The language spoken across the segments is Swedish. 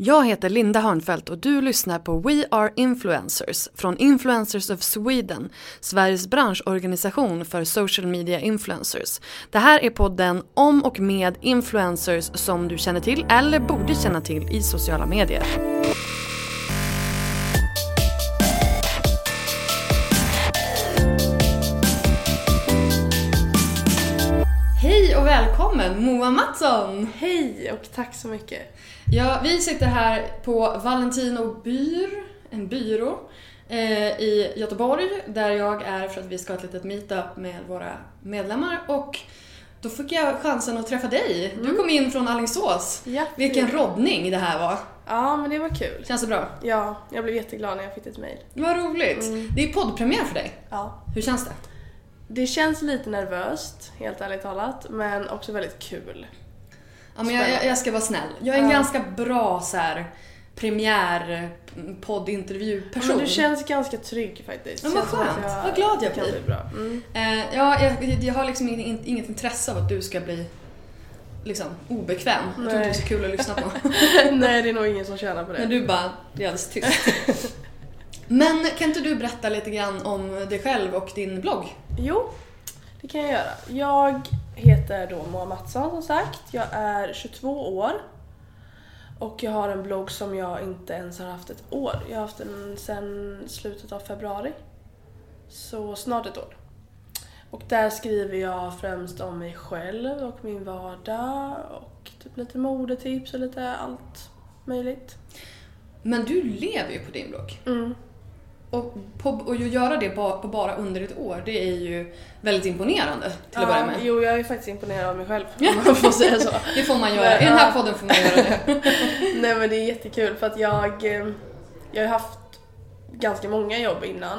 Jag heter Linda Hörnfeldt och du lyssnar på We Are Influencers från Influencers of Sweden, Sveriges branschorganisation för social media influencers. Det här är podden om och med influencers som du känner till eller borde känna till i sociala medier. Välkommen Moa Mattsson! Hej och tack så mycket. Ja, vi sitter här på Valentino Byr, en byrå eh, i Göteborg där jag är för att vi ska ha ett litet meetup med våra medlemmar och då fick jag chansen att träffa dig. Du kom in från Alingsås. Ja, Vilken roddning det här var. Ja, men det var kul. Känns det bra? Ja, jag blev jätteglad när jag fick ditt mejl. Vad roligt. Det är poddpremiär för dig. Ja. Hur känns det? Det känns lite nervöst, helt ärligt talat, men också väldigt kul. Ja, men jag, jag, jag ska vara snäll. Jag är en Ja. ganska bra så här, premiär poddintervjuperson. Men du känns ganska trygg faktiskt. Ja, att skönt. Vad glad jag blir. bli bra. Mm. Eh, ja, jag, jag har liksom inget, inget intresse av att du ska bli liksom obekväm. Jag tror inte det är så kul att lyssna på. Nej, det är nog ingen som tjänar på det. När du bara är alldeles tyst. Men kan inte du berätta lite grann om dig själv och din blogg? Jo, det kan jag göra. Jag heter då Moa Mattsson som sagt. Jag är 22 år. Och jag har en blogg som jag inte ens har haft ett år. Jag har haft den sedan slutet av februari. Så snart ett år. Och där skriver jag främst om mig själv och min vardag och typ lite modetips och lite allt möjligt. Men du lever ju på din blogg. Mm. Och, på, och att göra det på, bara under ett år, det är ju väldigt imponerande till att börja med. Jo, jag är faktiskt imponerad av mig själv om man får säga så. Det får man göra. I den här ja. podden får man göra det. Nej men det är jättekul för att jag, eh, jag har haft ganska många jobb innan.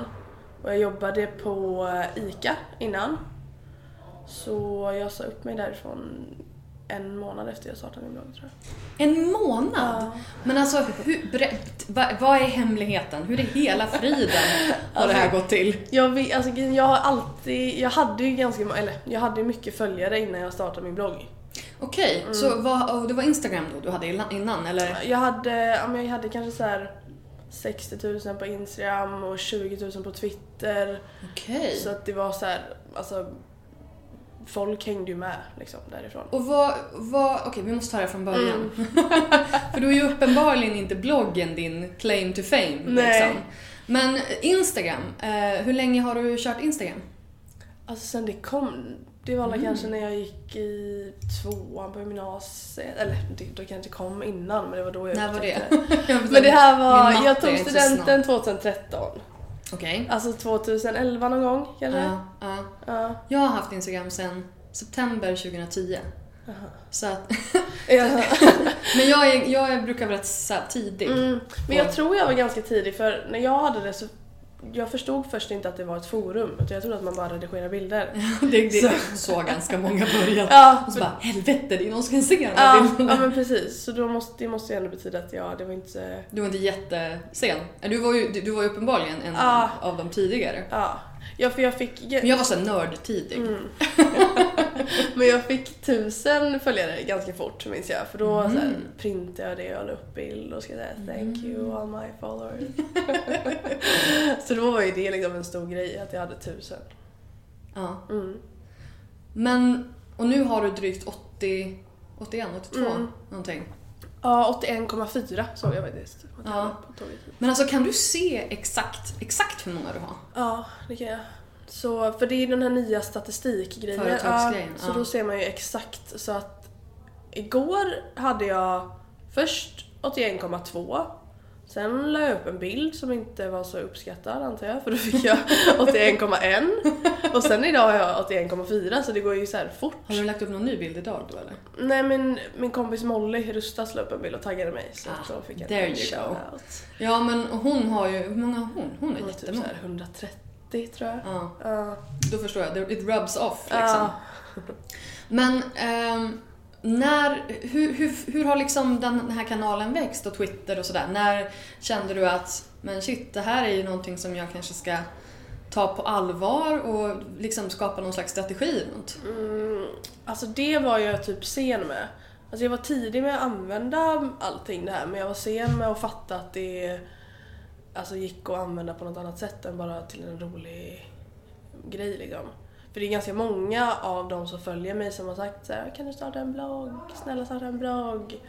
Och jag jobbade på eh, ICA innan. Så jag sa upp mig därifrån en månad efter jag startade min blogg tror jag. En månad? Men alltså, hur, berätt, vad, vad är hemligheten? Hur i hela friden har det här gått till? Jag, vet, alltså, jag har alltid, jag hade ju ganska eller jag hade mycket följare innan jag startade min blogg. Okej, så vad, det var Instagram då du hade innan eller? Jag hade, ja, jag hade kanske så här 60 000 på Instagram och 20 000 på Twitter. Okej. Så att det var så här, alltså folk hängde ju med liksom därifrån. Och vad, vad okej vi måste ta det från början. För du är ju uppenbarligen inte bloggen din claim to fame. Nej. Liksom. Men Instagram, eh, hur länge har du kört Instagram? Alltså sen det kom, det var väl kanske när jag gick i tvåan på gymnasiet, eller det, då kanske det kom innan men det var då jag När var det? Men det här var, jag tog studenten 2013. Okej. Alltså 2011 någon gång kanske? Ja, ja. Ja. Jag har haft Instagram sedan september 2010. Så att, men jag, är, jag brukar vara rätt tidig. Mm. Men jag tror jag var ganska tidig för när jag hade det så jag förstod först inte att det var ett forum utan jag trodde att man bara redigerar bilder. Det, det så. så ganska många börjat. Ja, Och så bara, helvete det är någon som kan se de här Ja, bilderna. ja men precis. Så då måste, det måste ju ändå betyda att ja, det var inte... Du var inte jättesen. Du var ju, du var ju uppenbarligen en Ja. av de tidigare. Ja, ja för jag fick... Men jag var så nördtidig. Mm. Men jag fick tusen följare ganska fort minns jag. För då så här, printade jag det och la upp bild och ska säga thank you all my followers. så då var ju det liksom en stor grej att jag hade tusen. Ja. Mm. Men, och nu har du drygt 80, 81, 82 Mm. någonting. Ja, 81,4 såg jag faktiskt. Ja. Men alltså kan du se exakt, exakt hur många du har? Ja, det kan jag. Så, för det är den här nya statistikgrejen. Företagsgrejen, Ja, så ja. då ser man ju exakt. Så att igår hade jag först 81,2. Sen la jag upp en bild som inte var så uppskattad antar jag, för då fick jag 81,1. Och sen idag har jag 81,4 så det går ju så här fort. Har du lagt upp någon ny bild idag då eller? Nej men min kompis Molly Rustas la upp en bild och taggade mig så Ah, då fick jag en shoutout. Ja men hon har ju, hur många har hon? Hon har Hon typ så jättemånga. här 130 tror jag. Ja, Ja. då förstår jag. It rubs off liksom. Ja. Men ehm, när, hur, hur, hur har liksom den här kanalen växt och Twitter och sådär? När kände du att, men shit, det här är ju någonting som jag kanske ska ta på allvar och liksom skapa någon slags strategi runt? Mm, alltså det var jag typ sen med. Alltså jag var tidig med att använda allting det här men jag var sen med att fatta att det alltså gick att använda på något annat sätt än bara till en rolig grej liksom. För det är ganska många av de som följer mig som har sagt så här, kan du starta en blogg? Snälla starta en blogg.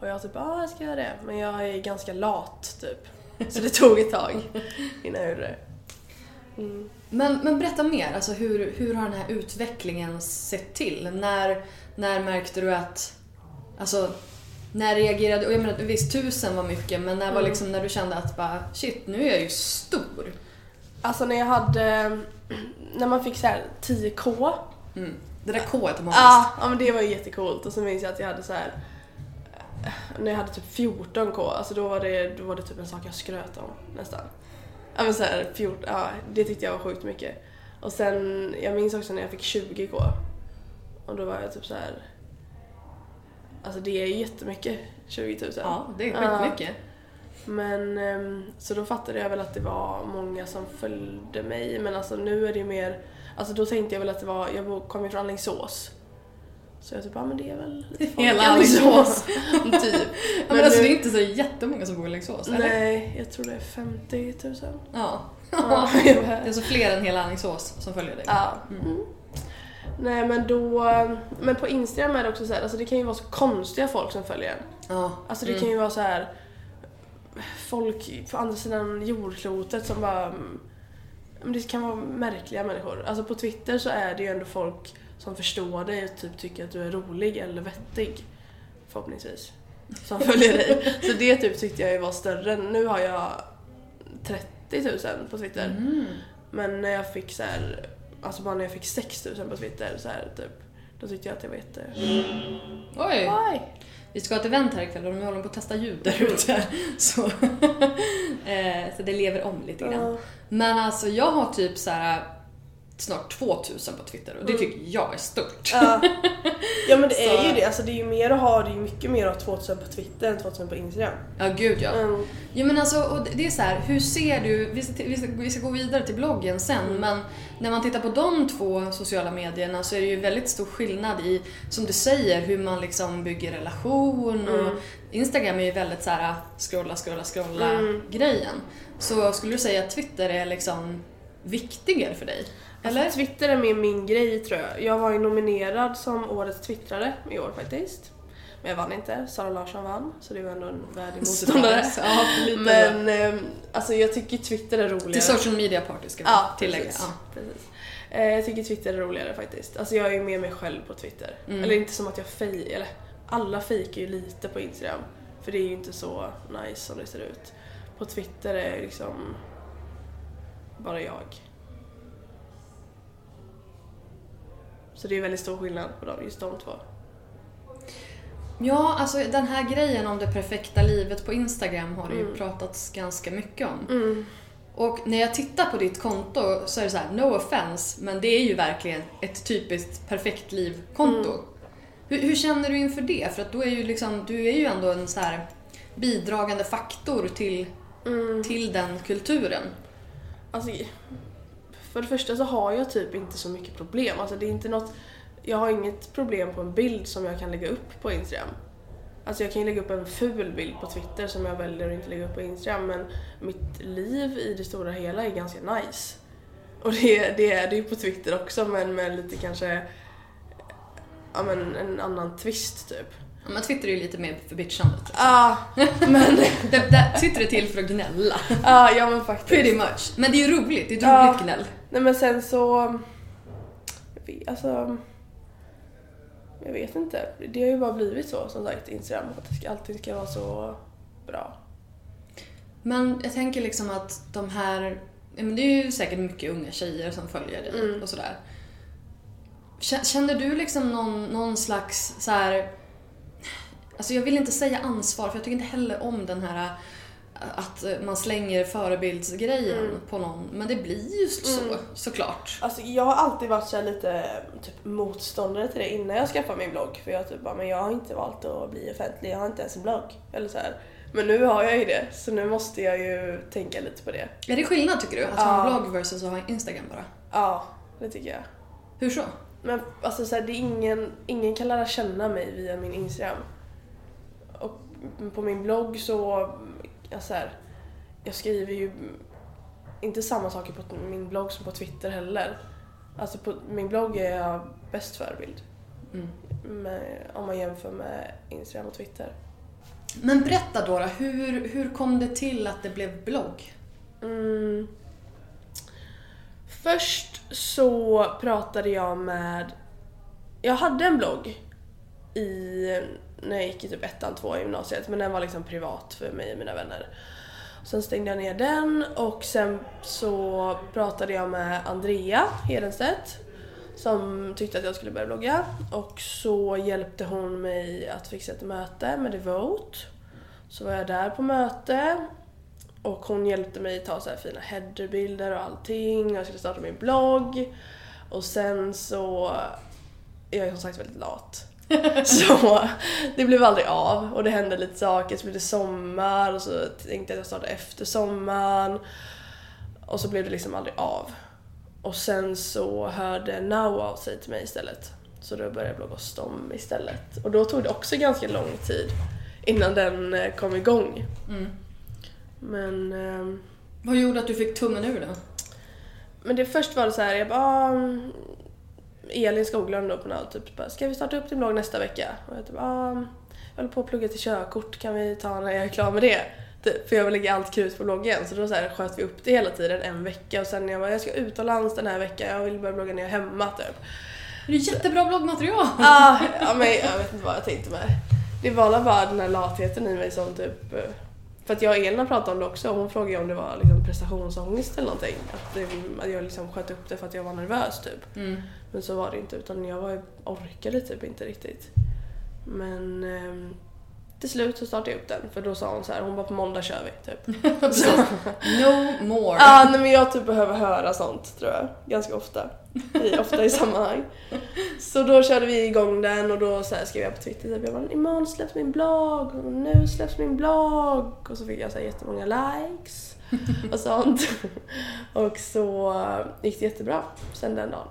Och jag typ, ja jag ska göra det. Men jag är ganska lat typ. Så det tog ett tag innan jag gjorde det. Mm. Men, men berätta mer, alltså hur, hur har den här utvecklingen sett till? När, när märkte du att, alltså när reagerade, och jag menar visst tusen var mycket men när var liksom när du kände att bara shit nu är jag ju stor? Alltså när jag hade, när man fick så här 10k. Mm. Det där K är magiskt. Ja, men det var ju jättecoolt och så minns jag att jag hade så här eh, när jag hade typ 14k, alltså då var det, då var det typ en sak jag skröt om nästan. Ja men så här, 14, ja det tyckte jag var sjukt mycket. Och sen, jag minns också när jag fick 20k. Och då var jag typ så här. Alltså det är ju jättemycket, 20 000. Ja, det är Ja. Men ehm, så då fattade jag väl att det var många som följde mig. Men alltså nu är det ju mer, alltså då tänkte jag väl att det var, jag kom ju från Alingsås. Så jag typ, ja men det är väl lite Hela Alingsås. typ. Ja, men alltså nu- det är inte så jättemånga som bor i Alingsås, eller? Nej, jag tror det är 50 000. Ja. Ja, det är så fler än hela Alingsås som följer dig. Ja. Mm. Nej men då, men på Instagram är det också så här, alltså det kan ju vara så konstiga folk som följer en. Ja. Alltså det kan ju vara så här folk på andra sidan jordklotet som bara... mm, men Det kan vara märkliga människor. Alltså på Twitter så är det ju ändå folk som förstår dig och typ tycker att du är rolig eller vettig. Förhoppningsvis. Som följer dig. Så det typ tyckte jag ju var större. Nu har jag 30 000 på Twitter. Mm. Men när jag fick så här, alltså bara när jag fick 6 000 på Twitter så här, typ, då tyckte jag att det var jätte... Oj! Oj! Vi ska ha ett event här ikväll och de håller på att testa ljud där ute. Så, eh, så det lever om lite grann. Men alltså jag har typ så här snart 2000 på Twitter och det tycker jag är stort. Ja. ja men det är ju det, alltså det är ju mer att ha, det är ju mycket mer att ha 2000 på Twitter än 2000 på Instagram. Ja, gud ja. Mm. Ja men alltså, och det- det är så här, hur ser du, vi ska, vi, ska, vi ska gå vidare till bloggen sen, Mm. men när man tittar på de två sociala medierna så är det ju väldigt stor skillnad i, som du säger, hur man liksom bygger relation och Mm. Instagram är ju väldigt så här scrolla, scrolla, scrolla Mm. grejen. Så skulle du säga att Twitter är liksom viktigare för dig? Eller? Alltså, Twitter är mer min grej tror jag. Jag var ju nominerad som årets twittrare i år faktiskt. Men jag vann inte, Sara Larsson vann, så det var ändå en värdig motståndare. Ja, Men ehm, alltså jag tycker Twitter är roligare. Till social media party ska vi Ja, tillägga. precis. Ja. precis. Eh, jag tycker Twitter är roligare faktiskt. Alltså jag är ju mer mig själv på Twitter. Mm. Eller inte som att jag fej eller alla fejkar ju lite på Instagram. För det är ju inte så nice som det ser ut. På Twitter är liksom bara jag. Så det är väldigt stor skillnad på dem, just de två. Ja, alltså den här grejen om det perfekta livet på Instagram har det ju Mm. pratats ganska mycket om. Mm. Och när jag tittar på ditt konto så är det så här, no offense, men det är ju verkligen ett typiskt perfekt liv-konto. Mm. Hur, hur känner du inför det? För att du är ju liksom, du är ju ändå en så här bidragande faktor till, Mm. till den kulturen. Alltså, för det första så har jag typ inte så mycket problem. Alltså det är inte något... jag har inget problem på en bild som jag kan lägga upp på Instagram. Alltså jag kan ju lägga upp en ful bild på Twitter som jag väljer att inte lägga upp på Instagram men mitt liv i det stora hela är ganska nice. Och det, det är det ju på Twitter också men med lite kanske ja, men en annan twist typ. Men Twitter är ju lite mer för bitchandet. Liksom. Ja, men... Det- det- Twitter är till för att gnälla. ja, ja men faktiskt. Pretty much. Men det är ju roligt, det är ett Ja. roligt gnäll. Nej men sen så... Vet, alltså... Jag vet inte. Det har ju bara blivit så som sagt, Instagram. Att det ska, vara så bra. Men jag tänker liksom att de här, men det är ju säkert mycket unga tjejer som följer dig Mm. och sådär. Kä- Känner du liksom någon, någon slags så här. Alltså jag vill inte säga ansvar för jag tycker inte heller om den här äh, att äh, man slänger förebildsgrejen Mm. på någon. Men det blir just så, såklart. Alltså jag har alltid varit så lite typ, motståndare till det innan jag skaffade min blogg. För jag typ bara, men jag har inte valt att bli offentlig, jag har inte ens en blogg. Eller så här. Men nu har jag ju det, så nu måste jag ju tänka lite på det. Är det skillnad tycker du? Att ha en blogg versus att ha Instagram bara? Ja, det tycker jag. Hur så? Men alltså så här, det är ingen, ingen kan lära känna mig via min Instagram. På min blogg så, ja, så här, jag skriver ju inte samma saker på min blogg som på Twitter heller. Alltså på min blogg är jag bäst förebild. Mm. Med, om man jämför med Instagram och Twitter. Men berätta Dora, hur, hur kom det till att det blev blogg? Mm. Först så pratade jag med... Jag hade en blogg i, när jag gick i typ ettan, tvåan i gymnasiet men den var liksom privat för mig och mina vänner. Sen stängde jag ner den och sen så pratade jag med Andrea Hedenstedt som tyckte att jag skulle börja blogga och så hjälpte hon mig att fixa ett möte med Devote. Så var jag där på möte och hon hjälpte mig ta så här fina headerbilder och allting. Jag skulle starta min blogg. Och sen så... Jag är som sagt väldigt lat. så det blev aldrig av och det hände lite saker. Så blev det sommar och så tänkte jag att jag startade efter sommaren. Och så blev det liksom aldrig av. Och sen så hörde Now av sig till mig istället. Så då började jag blogga hos dem istället. Och då tog det också ganska lång tid innan den eh, kom igång. Mm. Men, ehm, Vad gjorde att du fick tummen ur då? men det först var det så här, jag bara, ah, Elin Skoglund då på Now typ bara, ska vi starta upp din blogg nästa vecka? Och jag typ, ah, jag håller på att plugga till körkort, kan vi ta när jag är klar med det? Typ, för jag vill lägga allt krut på bloggen så då så här, sköt vi upp det hela tiden en vecka och sen jag bara, jag ska utomlands den här veckan, jag vill börja blogga när jag är hemma typ. Det är jättebra bloggmaterial! Ah, ja, men jag vet inte vad jag tänkte med. Det var bara den här latheten i mig som typ... För att jag och Elin har pratat om det också hon frågade ju om det var liksom prestationsångest eller någonting. Att, det, att jag liksom sköt upp det för att jag var nervös typ. Mm. Men så var det inte utan jag var, orkade typ inte riktigt. Men ehm, till slut så startade jag upp den för då sa hon så här, hon bara på måndag kör vi typ. No more. Ja, nej, men jag typ behöver höra sånt tror jag. Ganska ofta. I, ofta i sammanhang. Så då körde vi igång den och då så här skrev jag på Twitter typ, jag bara imorgon släpps min blogg och nu släpps min blogg. Och så fick jag så här jättemånga likes och sånt. Och så gick det jättebra sen den dagen.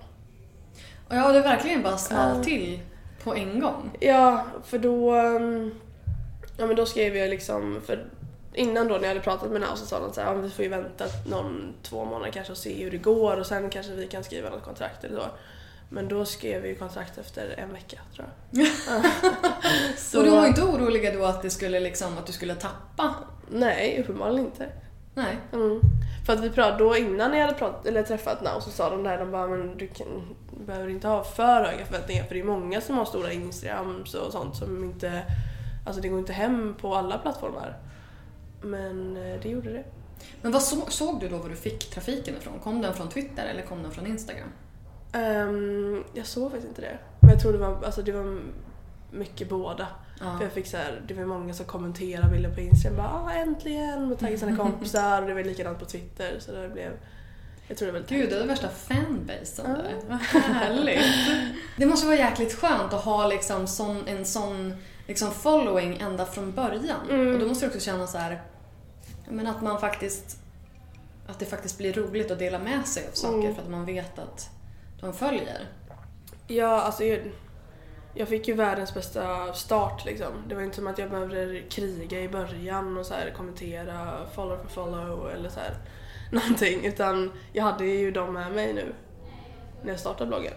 Och ja, det verkligen bara small till på en gång. Ja, för då... um, Ja men då skrev jag liksom, för innan då när jag hade pratat med Now så sa de så här, vi får ju vänta någon, två månader kanske och se hur det går och sen kanske vi kan skriva något kontrakt eller så. Men då skrev vi ju kontrakt efter en vecka tror jag. Ja. så, Och du var inte oroliga då att det skulle liksom, att du skulle tappa? Nej, uppenbarligen inte. Nej. Mm. För att vi pratade då innan jag hade pratat, eller träffat Now så sa de där, de bara men du kan, behöver inte ha för höga förväntningar för det är många som har stora Instagrams och sånt som inte, alltså det går inte hem på alla plattformar. Men eh, det gjorde det. Men vad så, såg du då var du fick trafiken ifrån? Kom den från Twitter eller kom den från Instagram? Ehm, jag såg faktiskt inte det. Men jag tror det var, alltså det var mycket båda. Ja. För jag fick så här, det var många som kommenterade bilder på Instagram bara ah, äntligen med tagga sina kompisar och det var likadant på Twitter så det blev jag tror det var Gud, det är värsta fanbasen Ja. där. Vad härligt. Det måste vara jäkligt skönt att ha liksom sån, en sån liksom following ända från början. Mm. Och då måste du också känna så här, men att man faktiskt att det faktiskt blir roligt att dela med sig av saker Mm. för att man vet att de följer. Ja, alltså jag, jag fick ju världens bästa start liksom. Det var inte som att jag behövde kriga i början och så här, kommentera follow for follow eller så här, någonting. Utan jag hade ju dem med mig nu när jag startade bloggen.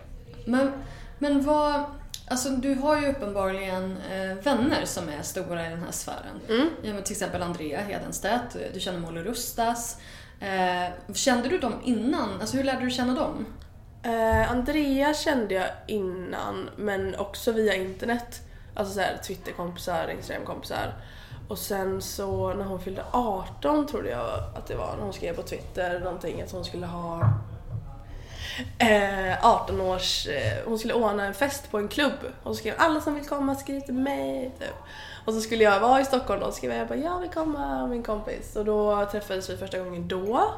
Men, men vad... Alltså du har ju uppenbarligen eh, vänner som är stora i den här sfären. Mm. Ja, men till exempel Andrea Hedenstedt, du känner Molly Rustas. Eh, kände du dem innan? Alltså hur lärde du känna dem? Eh, Andrea kände jag innan men också via internet. Alltså såhär Twitterkompisar, Instagramkompisar. Och sen så när hon fyllde 18 trodde jag att det var när hon skrev på Twitter någonting att hon skulle ha eh, 18 års, eh, hon skulle ordna en fest på en klubb. Och så skrev alla som vill komma skriv till mig. Typ. Och så skulle jag vara i Stockholm då och skrev jag bara jag vill komma min kompis. Och då träffades vi första gången då.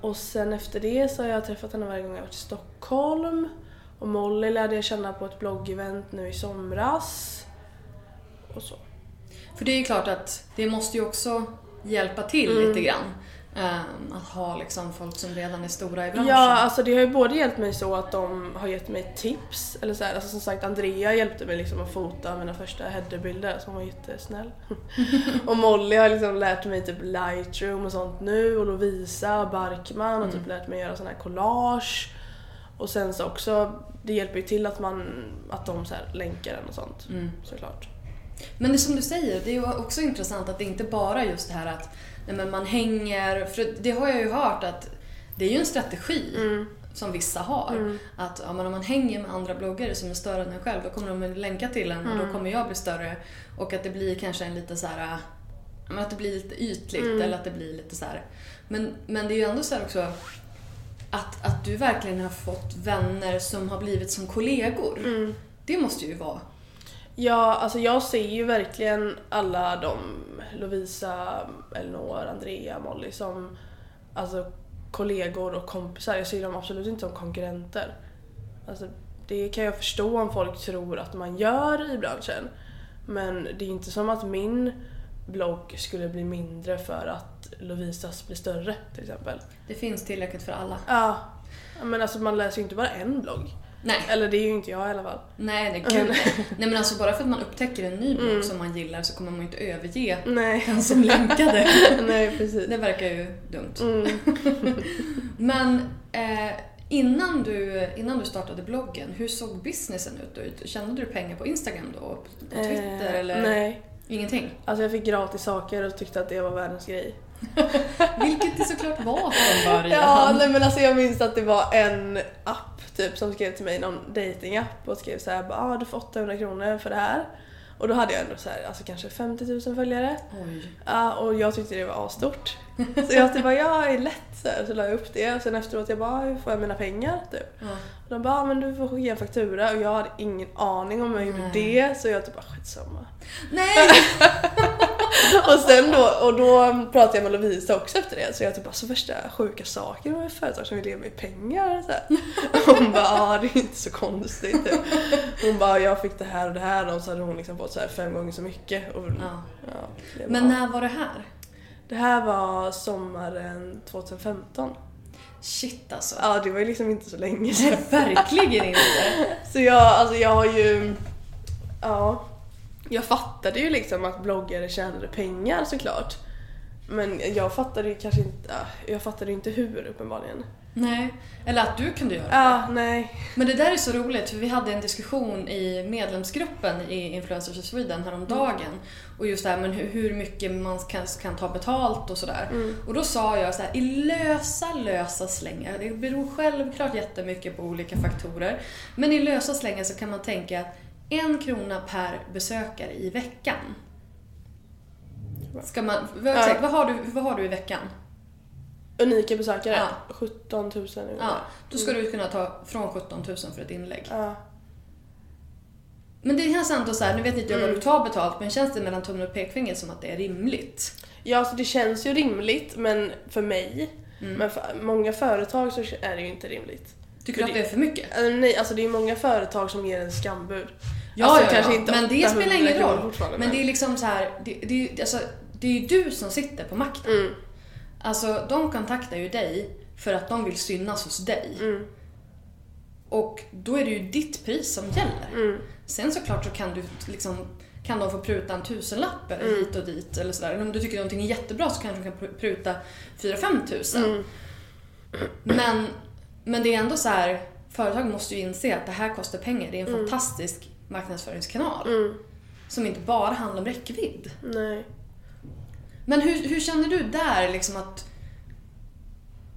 Och sen efter det så har jag träffat henne varje gång jag varit i Stockholm. Och Molly lärde jag känna på ett bloggevent nu i somras. Och så. För det är ju klart att det måste ju också hjälpa till Mm. lite grann. Ehm, att ha liksom folk som redan är stora i branschen. Ja, alltså det har ju både hjälpt mig så att de har gett mig tips, eller så här, alltså som sagt Andrea hjälpte mig liksom att fota mina första headerbilder som var jättesnäll. och Molly har liksom lärt mig typ Lightroom och sånt nu och Lovisa Barkman har typ lärt mig göra sån här collage. Och sen så också, det hjälper ju till att man, att de så här länkar den och sånt såklart. Men det som du säger, det är ju också intressant att det inte bara är just det här att nej men man hänger, för det har jag ju hört att det är ju en strategi som vissa har. Att ja, men om man hänger med andra bloggare som är större än en själv, då kommer de länka till en och då kommer jag bli större. Och att det blir kanske en lite så här, att det blir lite ytligt eller att det blir lite så här. Men, men det är ju ändå så här också att, att du verkligen har fått vänner som har blivit som kollegor. Det måste ju vara Ja, alltså jag ser ju verkligen alla de, Lovisa, Elinor, Andrea, Molly som alltså, kollegor och kompisar. Jag ser dem absolut inte som konkurrenter. Alltså, det kan jag förstå om folk tror att man gör i branschen. Men det är inte som att min blogg skulle bli mindre för att Lovisas blir större till exempel. Det finns tillräckligt för alla. Ja, men alltså man läser ju inte bara en blogg. Nej. Eller det är ju inte jag i alla fall. Nej, det är gud nej. nej. men alltså bara för att man upptäcker en ny blogg som man gillar så kommer man ju inte överge Nej. den som länkade. Nej, precis. Det verkar ju dumt. Mm. Men eh, innan, du, innan du startade bloggen, hur såg businessen ut? Tjänade du pengar på Instagram då? På Twitter Eh, eller? Nej. Ingenting? Alltså jag fick gratis saker och tyckte att det var världens grej. Vilket det såklart var från början. Ja, nej men alltså jag minns att det var en app typ som skrev till mig, någon datingapp och skrev så här, bara, ah, du får 800 kronor för det här. Och då hade jag ändå så här, alltså kanske 50 000 följare. Oj. Ja, och jag tyckte det var asstort. Så jag typ bara, ja det är lätt så, här. så la jag upp det och sen efteråt jag bara, hur får jag mina pengar? Typ. Ja. Och de bara, ah, men du får skicka en faktura och jag hade ingen aning om jag gjorde det så jag typ bara skitsamma. Nej! Och sen då, och då pratade jag med Lovisa också efter det så jag typ bara så värsta sjuka saker med företag som vill ge mig pengar så här. Hon bara ah, det är inte så konstigt. Typ. Hon bara jag fick det här och det här och så hade hon liksom fått så här fem gånger så mycket. Och, Ja. ja, Men när var det här? det här var sommaren 2015. Shit alltså. Ja det var ju liksom inte så länge sedan. Verkligen inte. Så jag, alltså jag har ju, ja, jag fattade ju liksom att bloggare tjänade pengar såklart. Men jag fattade ju kanske inte, ja, jag fattade inte hur uppenbarligen. Nej, eller att du kunde göra det. Ja, nej. Men det där är så roligt för vi hade en diskussion i medlemsgruppen i Influencers of Sweden häromdagen. Och just det här men hur, mycket man kan, kan ta betalt och sådär. Och då sa jag så här, i lösa, lösa slängar, det beror självklart jättemycket på olika faktorer. Men i lösa slängar så kan man tänka att en krona per besökare i veckan. Ska man, vad, exakt, vad, har du, vad har du i veckan? Unika besökare, Ja. 17 000 ungefär. Ja, då ska du kunna ta från 17 000 för ett inlägg. Ja. Men det känns ändå så här, nu vet inte jag vad du tar betalt, men känns det mellan tummen och pekfinger som att det är rimligt? Ja, alltså det känns ju rimligt men för mig. Men för många företag så är det ju inte rimligt. Tycker du att det är för mycket? Alltså, nej, alltså det är många företag som ger en skambud. Ja, alltså, ja, kanske ja. inte men det 800 spelar ingen roll. Men det är liksom så här, det, det, alltså, det är ju du som sitter på makten. Mm. Alltså, de kontaktar ju dig för att de vill synas hos dig. Mm. Och då är det ju ditt pris som gäller. Sen såklart så kan du liksom kan de få pruta en tusenlapp eller hit och dit eller sådär. Om du tycker någonting är jättebra så kanske du kan pr- pruta 4-5 tusen. Men, men det är ändå så här, företag måste ju inse att det här kostar pengar. Det är en fantastisk marknadsföringskanal. Som inte bara handlar om räckvidd. Nej. Men hur, hur känner du där liksom att...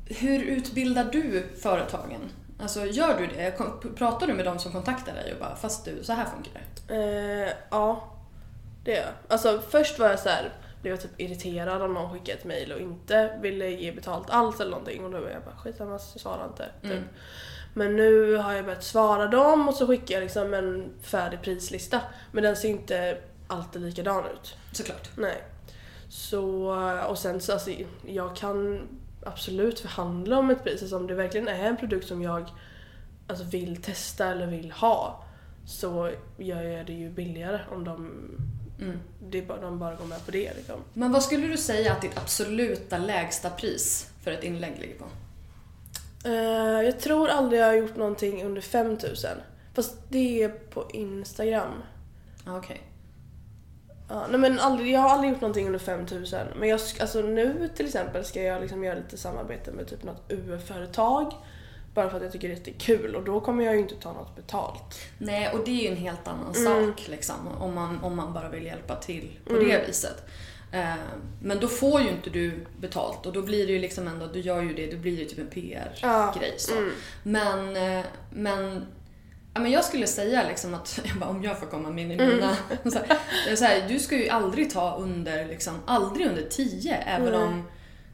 Hur utbildar du företagen? Alltså gör du det? Pratar du med de som kontaktar dig och bara fast du, så här funkar det? Eh, ja, det gör jag. Alltså först var jag så här, blev jag typ irriterad om någon skickade ett mail och inte ville ge betalt alls eller någonting och då var jag bara skitsamma, jag svarar inte. Typ. Men nu har jag börjat svara dem och så skickar jag liksom en färdig prislista. Men den ser inte alltid likadan ut. Såklart. Nej. Så, och sen så alltså, jag kan absolut förhandla om ett pris. Alltså, om det verkligen är en produkt som jag alltså, vill testa eller vill ha så gör jag det ju billigare om de, det är bara, de bara går med på det. Liksom. Men vad skulle du säga att ditt absoluta lägsta pris för ett inlägg ligger på? Eh, jag tror aldrig jag har gjort någonting under 5000. Fast det är på Instagram. Ja, Okej. Ja, nej men aldrig, jag har aldrig gjort någonting under 5000. Men jag, alltså nu till exempel ska jag liksom göra lite samarbete med typ något UF-företag. Bara för att jag tycker det är kul och då kommer jag ju inte ta något betalt. Nej, och det är ju en helt annan Mm. sak liksom, om man, om man bara vill hjälpa till på det viset. Eh, men då får ju inte du betalt och då blir det ju liksom ändå, du gör ju det, då blir det typ en PR-grej. så. Men, eh, men, ja, men jag skulle säga liksom att, jag bara, om jag får komma med i mina... Så här, så här, du ska ju aldrig ta under, liksom, aldrig under 10 även om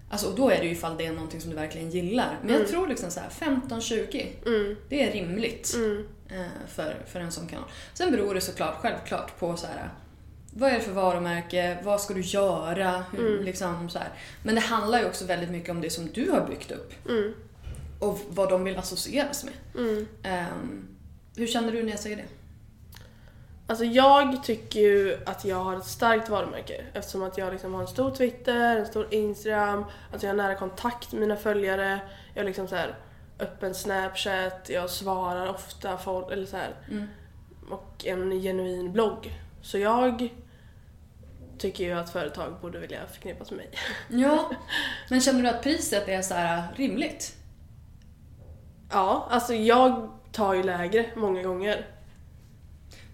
Alltså, och då är det ju ifall det är någonting som du verkligen gillar. Men jag tror liksom så här 15-20, det är rimligt eh, för, för en sån kanal. Sen beror det såklart självklart på så här, vad är det för varumärke, vad ska du göra, hur, liksom så här. Men det handlar ju också väldigt mycket om det som du har byggt upp. Och vad de vill associeras med. Ehm, hur känner du när jag säger det? Alltså jag tycker ju att jag har ett starkt varumärke eftersom att jag liksom har en stor Twitter, en stor Instagram, att jag har nära kontakt med mina följare, jag har liksom så här öppen Snapchat, jag svarar ofta folk, eller så här. Och en genuin blogg. Så jag tycker ju att företag borde vilja förknippas med mig. Ja, men känner du att priset är så här rimligt? Ja, alltså jag tar ju lägre många gånger.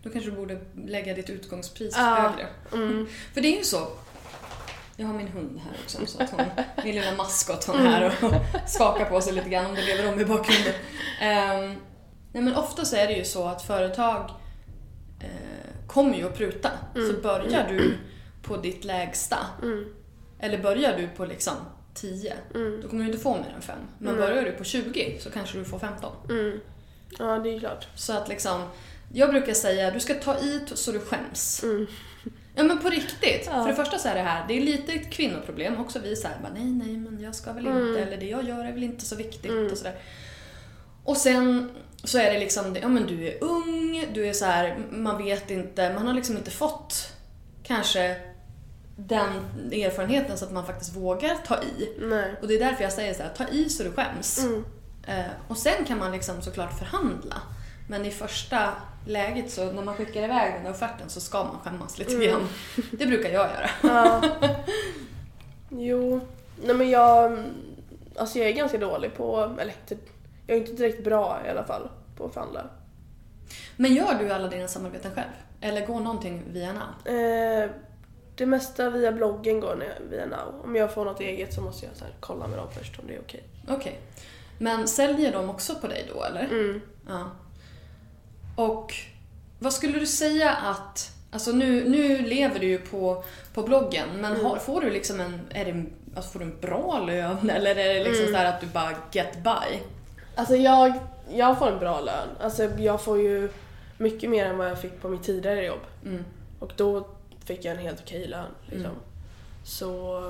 Då kanske du borde lägga ditt utgångspris Ja, högre. För det är ju så. Jag har min hund här också, så att hon, min lilla maskot, hon är här och skakar på sig lite grann om det lever om i bakgrunden. Ehm, nej men ofta så är det ju så att företag eh, kommer ju att pruta. Så börjar du på ditt lägsta, eller börjar du på liksom 10, då kommer du inte få mer än 5. Men börjar du på 20 så kanske du får 15. Ja, det är klart. Så att liksom, jag brukar säga du ska ta i så du skäms. Ja men på riktigt. För det första så är det här, det är lite ett kvinnoproblem. Också vi här, bara, nej nej men jag ska väl inte, eller det jag gör är väl inte så viktigt och sådär. Och sen så är det liksom, ja men du är ung, du är så här, man vet inte, man har liksom inte fått kanske den erfarenheten så att man faktiskt vågar ta i. Nej. Och det är därför jag säger så här, ta i så du skäms. Eh, och sen kan man liksom såklart förhandla. Men i första läget så när man skickar iväg den där offerten så ska man skämmas lite grann. Det brukar jag göra. Ja. Jo. Nej men jag... Alltså jag är ganska dålig på... Eller jag är inte direkt bra i alla fall på att förhandla. Men gör du alla dina samarbeten själv? Eller går någonting via Now? Eh, det mesta via bloggen går via Now. Om jag får något eget så måste jag så här kolla med dem först om det är okej. Okej. Men säljer de också på dig då eller? Ja. Och vad skulle du säga att, alltså nu, nu lever du ju på, på bloggen, men har, får du liksom en, är det, alltså får du en bra lön eller är det liksom så här att du bara get by? Alltså jag, jag får en bra lön. Alltså jag får ju mycket mer än vad jag fick på mitt tidigare jobb. Och då fick jag en helt okej lön. Liksom. Så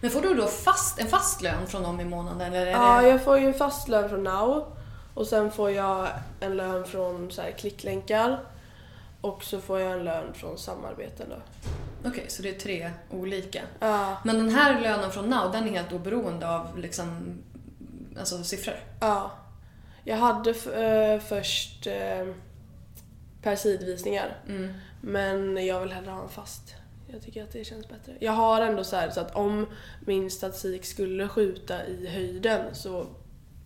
Men får du då fast, en fast lön från dem i månaden eller är ja, det... jag får ju en fast lön från Now. Och sen får jag en lön från så här, klicklänkar. Och så får jag en lön från samarbeten då. Okej, så det är tre olika. Ja, Men den här lönen från Now, den är helt oberoende av liksom, alltså siffror? ja. Jag hade eh, först eh, per sidvisningar. Mm. Men jag vill hellre ha en fast. Jag tycker att det känns bättre. Jag har ändå så här så att om min statistik skulle skjuta i höjden så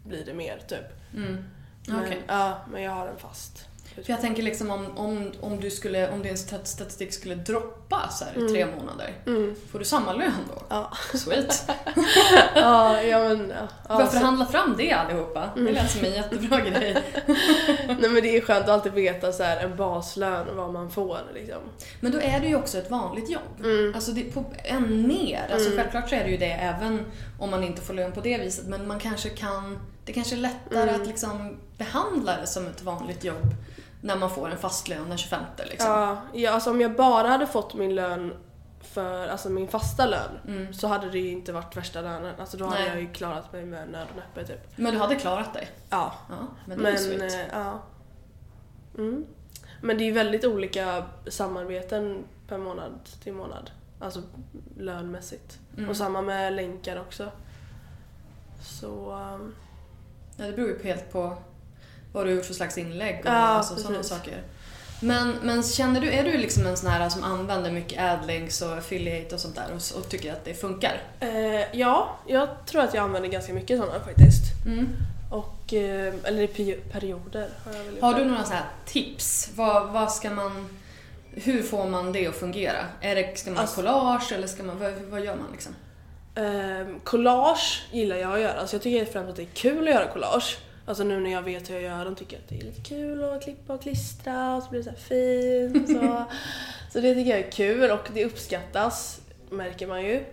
blir det mer typ. Mm. Men, Okej. ja, men jag har en fast. För jag tänker liksom om, om, om, du skulle, om din stat- statistik skulle droppa så här i tre månader, får du samma lön då? Mm. Ja. Sweet. ja, ja men ja. Ja så, förhandlat fram det allihopa. Mm. Det lät som en jättebra grej. nej men det är skönt att alltid veta så här en baslön och vad man får liksom. Men då är det ju också ett vanligt jobb. Mm. Alltså det, på, än mer. Alltså självklart så är det ju det även om man inte får lön på det viset. Men man kanske kan, det kanske är lättare Mm. att liksom behandla det som ett vanligt jobb när man får en fast lön den 25 liksom. Ja, ja, alltså om jag bara hade fått min lön för, alltså min fasta lön så hade det ju inte varit värsta lönen. Alltså då hade Nej. jag ju klarat mig med nöd och näppe typ. Men du hade klarat dig. Ja. Ja, men det är ju Men, eh, ja. Mm. Men det är ju väldigt olika samarbeten per månad till månad. Alltså lönmässigt. Mm. Och samma med länkar också. Så... um, Ja, det beror ju helt på vad du har gjort för slags inlägg och Ja, alltså, sådana saker. Men, men känner du, är du liksom en sån här som använder mycket adlinks och affiliate och sånt där och, och tycker att det funkar? eh, ja, jag tror att jag använder ganska mycket sådana faktiskt. Mm. Och, eh, eller i peri- perioder har jag väl Har du några så här tips? Vad, vad ska man... Hur får man det att fungera? Är det, ska man ha Alltså- collage eller ska man, vad, vad gör man liksom? Ehm, collage gillar jag att göra. Alltså jag tycker främst att det är kul att göra collage. Alltså nu när jag vet hur jag gör dem tycker jag att det är lite kul att klippa och klistra och så blir det så här fint. Så, så det tycker jag är kul och det uppskattas, märker man ju.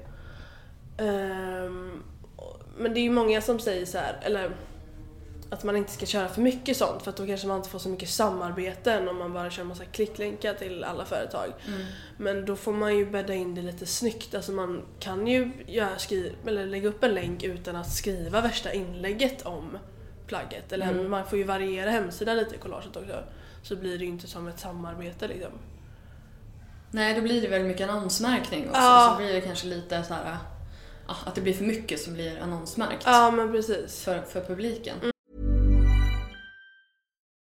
Och- men det är ju många som säger så här, eller att man inte ska köra för mycket sånt för då kanske man inte får så mycket samarbeten om man bara kör massa klicklänkar till alla företag. Men då får man ju bädda in det lite snyggt. Alltså man kan ju göra, skri- eller lägga upp en länk utan att skriva värsta inlägget om plagget. Eller man får ju variera hemsidan lite i collaget också. Så blir det ju inte som ett samarbete liksom. Nej, då blir det väldigt mycket annonsmärkning också. Ja. Så blir det kanske lite så här... ja, Att det blir för mycket som blir annonsmärkt Ja men precis. för, för publiken.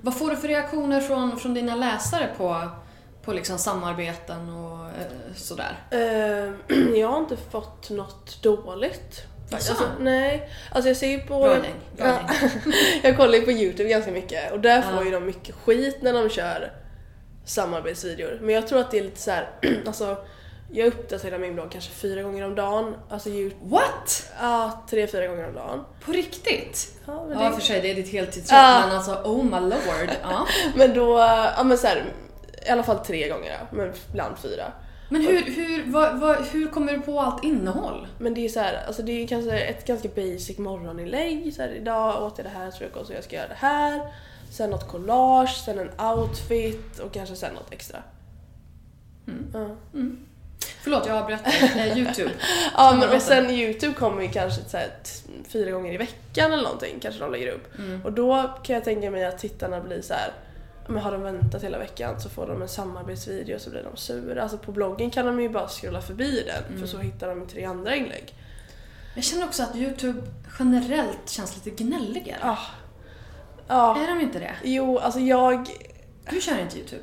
Vad får du för reaktioner från, från dina läsare på, på liksom samarbeten och eh, sådär? Eh, jag har inte fått något dåligt. Alltså, nej, alltså jag ser ju på... Bra gäng, bra Ja. jag kollar ju på Youtube ganska mycket och där får ju de mycket skit när de kör samarbetsvideor. Men jag tror att det är lite så här, alltså jag uppdaterar min blogg kanske fyra gånger om dagen. Alltså What? ja, tre, fyra gånger om dagen. På riktigt? Ja, men, Ja, det, för sig, det är ditt heltidsjobb, Ja. men alltså oh my lord. Ja. men då, ja men så här, i alla fall tre gånger ja, men ibland fyra. Men hur, hur, vad, vad, hur kommer du på allt innehåll? Men det är så här, alltså det är kanske ett ganska basic morgoninlägg. Så här, idag åt jag det här frukost och jag ska göra det här. Sen något collage, sen en outfit och kanske sen något extra. Ja. Förlåt, jag avbröt. Eh, Youtube. Ja men och sen Youtube kommer ju kanske så här, fyra gånger i veckan eller någonting kanske de lägger upp. Mm. Och då kan jag tänka mig att tittarna blir så här. Men har de väntat hela veckan så får de en samarbetsvideo och så blir de sura. Alltså på bloggen kan de ju bara scrolla förbi den Mm. för så hittar de tre andra inlägg. Jag känner också att Youtube generellt känns lite gnälligare. Ja. Ja. Är de inte det? Jo, alltså jag... Du kör inte Youtube?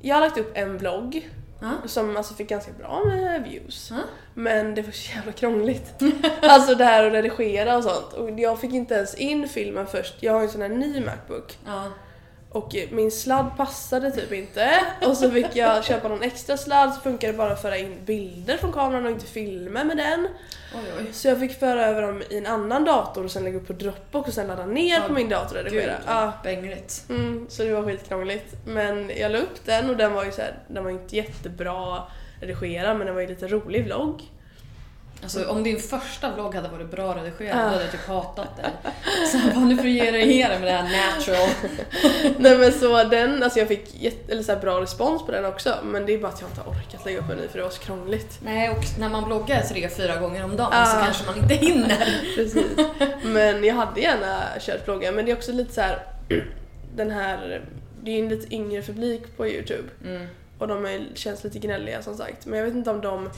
Jag har lagt upp en blogg Ja. som alltså fick ganska bra med views. Ja. Men det var så jävla krångligt. alltså det här att redigera och sånt. Och jag fick inte ens in filmen först. Jag har ju en sån här ny Macbook. Ja. Och min sladd passade typ inte. Och så fick jag köpa någon extra sladd så funkade det bara att föra in bilder från kameran och inte filma med den. Oj, oj. Så jag fick föra över dem i en annan dator och sen lägga upp på Dropbox och sen ladda ner på min dator och redigera. Ja. bängligt. Mm, så det var skitkrångligt. Men jag la upp den och den var ju så här, den var inte jättebra redigerad men den var ju lite rolig vlogg. Alltså om din första vlogg hade varit bra redigerad, Ja. då hade jag typ hatat dig. Så jag bara, nu får du ge dig igenom med det här natural. Nej men så den, alltså jag fick jätte, eller så bra respons på den också men det är bara att jag inte har orkat lägga upp en ny för det var så krångligt. Nej, och när man bloggar tre, fyra gånger om dagen Ja. så kanske man inte hinner. Precis. Men jag hade gärna kört vloggar men det är också lite så här den här, det är ju en lite yngre publik på Youtube. Mm. Och de är, känns lite gnälliga som sagt. Men jag vet inte om de...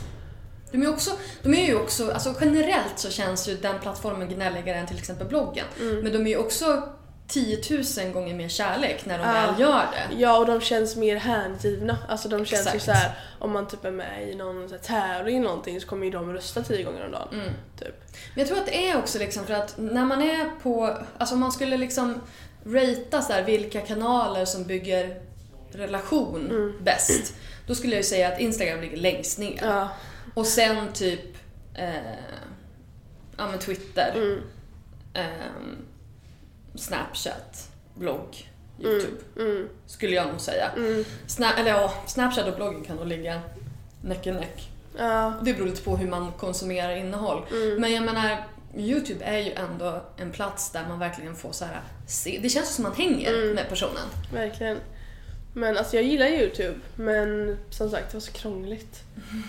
De är, också, de är ju också, alltså generellt så känns ju den plattformen gnälligare än till exempel bloggen. Mm. Men de är ju också 10 000 gånger mer kärlek när de Ja. väl gör det. Ja och de känns mer hängivna. Alltså de känns ju Exakt. så här om man typ är med i någon så här tävling eller någonting så kommer ju de rösta tio gånger om dagen. Mm. Typ. Men jag tror att det är också liksom för att när man är på, alltså om man skulle liksom ratea så här vilka kanaler som bygger relation Mm. bäst. Då skulle jag ju säga att Instagram ligger längst ner. Ja. Och sen typ eh, ja, men Twitter, Mm. ehm, Snapchat, blogg, Youtube. Mm. Skulle jag nog säga. Mm. Sna- eller ja, Snapchat och bloggen kan nog ligga neck and neck. Ja. Det beror lite på hur man konsumerar innehåll. Mm. Men jag menar, Youtube är ju ändå en plats där man verkligen får så här, se. Det känns som att man hänger Mm. med personen. Verkligen. Men alltså jag gillar Youtube men som sagt det var så krångligt.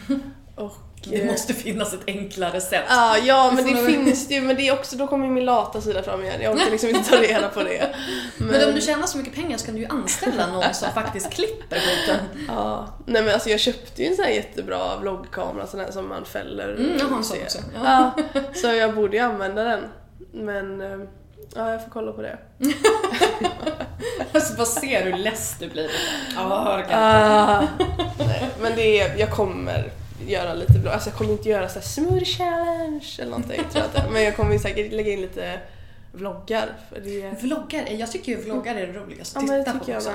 Och... Det eh, måste finnas ett enklare sätt. Ja, ja men det finns det ju men det är också, då kommer min lata sida fram igen. Jag orkar liksom inte ta reda på det. Men om du tjänar så mycket pengar så kan du ju anställa någon som faktiskt klipper skiten. Ja, nej men alltså jag köpte ju en sån här jättebra vloggkamera sån här som man fäller. Mm, jag har en sån också. Ja. Ja. så jag borde ju använda den. Men eh, ja, jag får kolla på det. Alltså bara ser hur less du blir. Ja, inte. Ah, nej, men det är, jag kommer göra lite blogg. Alltså jag kommer inte göra så här smoothie challenge eller någonting tror jag inte. Men jag kommer säkert lägga in lite vloggar. För det, Vloggar, jag tycker ju vloggar är det roligaste ja, att det titta på också.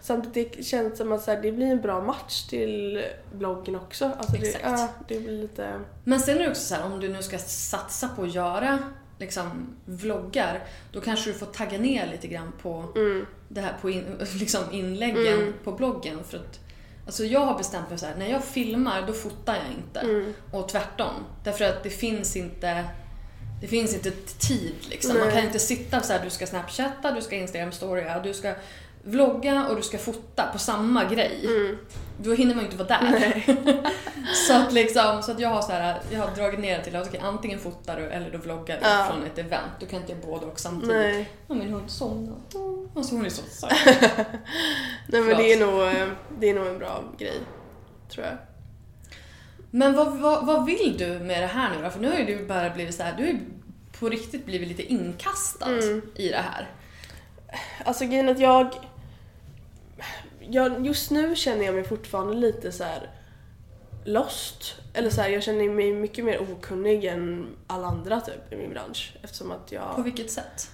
Samtidigt det känns som att så här, det blir en bra match till bloggen också. Alltså det, Exakt. ja, det blir lite... Men sen är det också så här, om du nu ska satsa på att göra liksom, vloggar, då kanske du får tagga ner lite grann på Mm. det här på in, liksom inläggen Mm. på bloggen. För att, alltså jag har bestämt mig så här, när jag filmar då fotar jag inte. Mm. Och tvärtom. Därför att det finns inte det finns inte tid liksom. Man Nej. kan inte sitta så här, du ska snapchatta, du ska instagram storya, du ska vlogga och du ska fota på samma grej. Mm. Då hinner man ju inte vara där. så att liksom, så att jag har så här, jag har dragit ner det till att okay, antingen fotar du eller du vloggar Ja. från ett event. Du kan inte göra både och samtidigt. Nej. Och min hund somnar. Alltså hon är så söt. Nej men det är, nog, eh, det är nog en bra grej. Tror jag. Men vad, vad, vad vill du med det här nu då? För nu har ju du bara blivit så här, du har ju på riktigt blivit lite inkastad Mm. i det här. Alltså grejen att jag, jag... Just nu känner jag mig fortfarande lite så här lost. Eller så här, jag känner mig mycket mer okunnig än alla andra typ i min bransch. Eftersom att jag... På vilket sätt?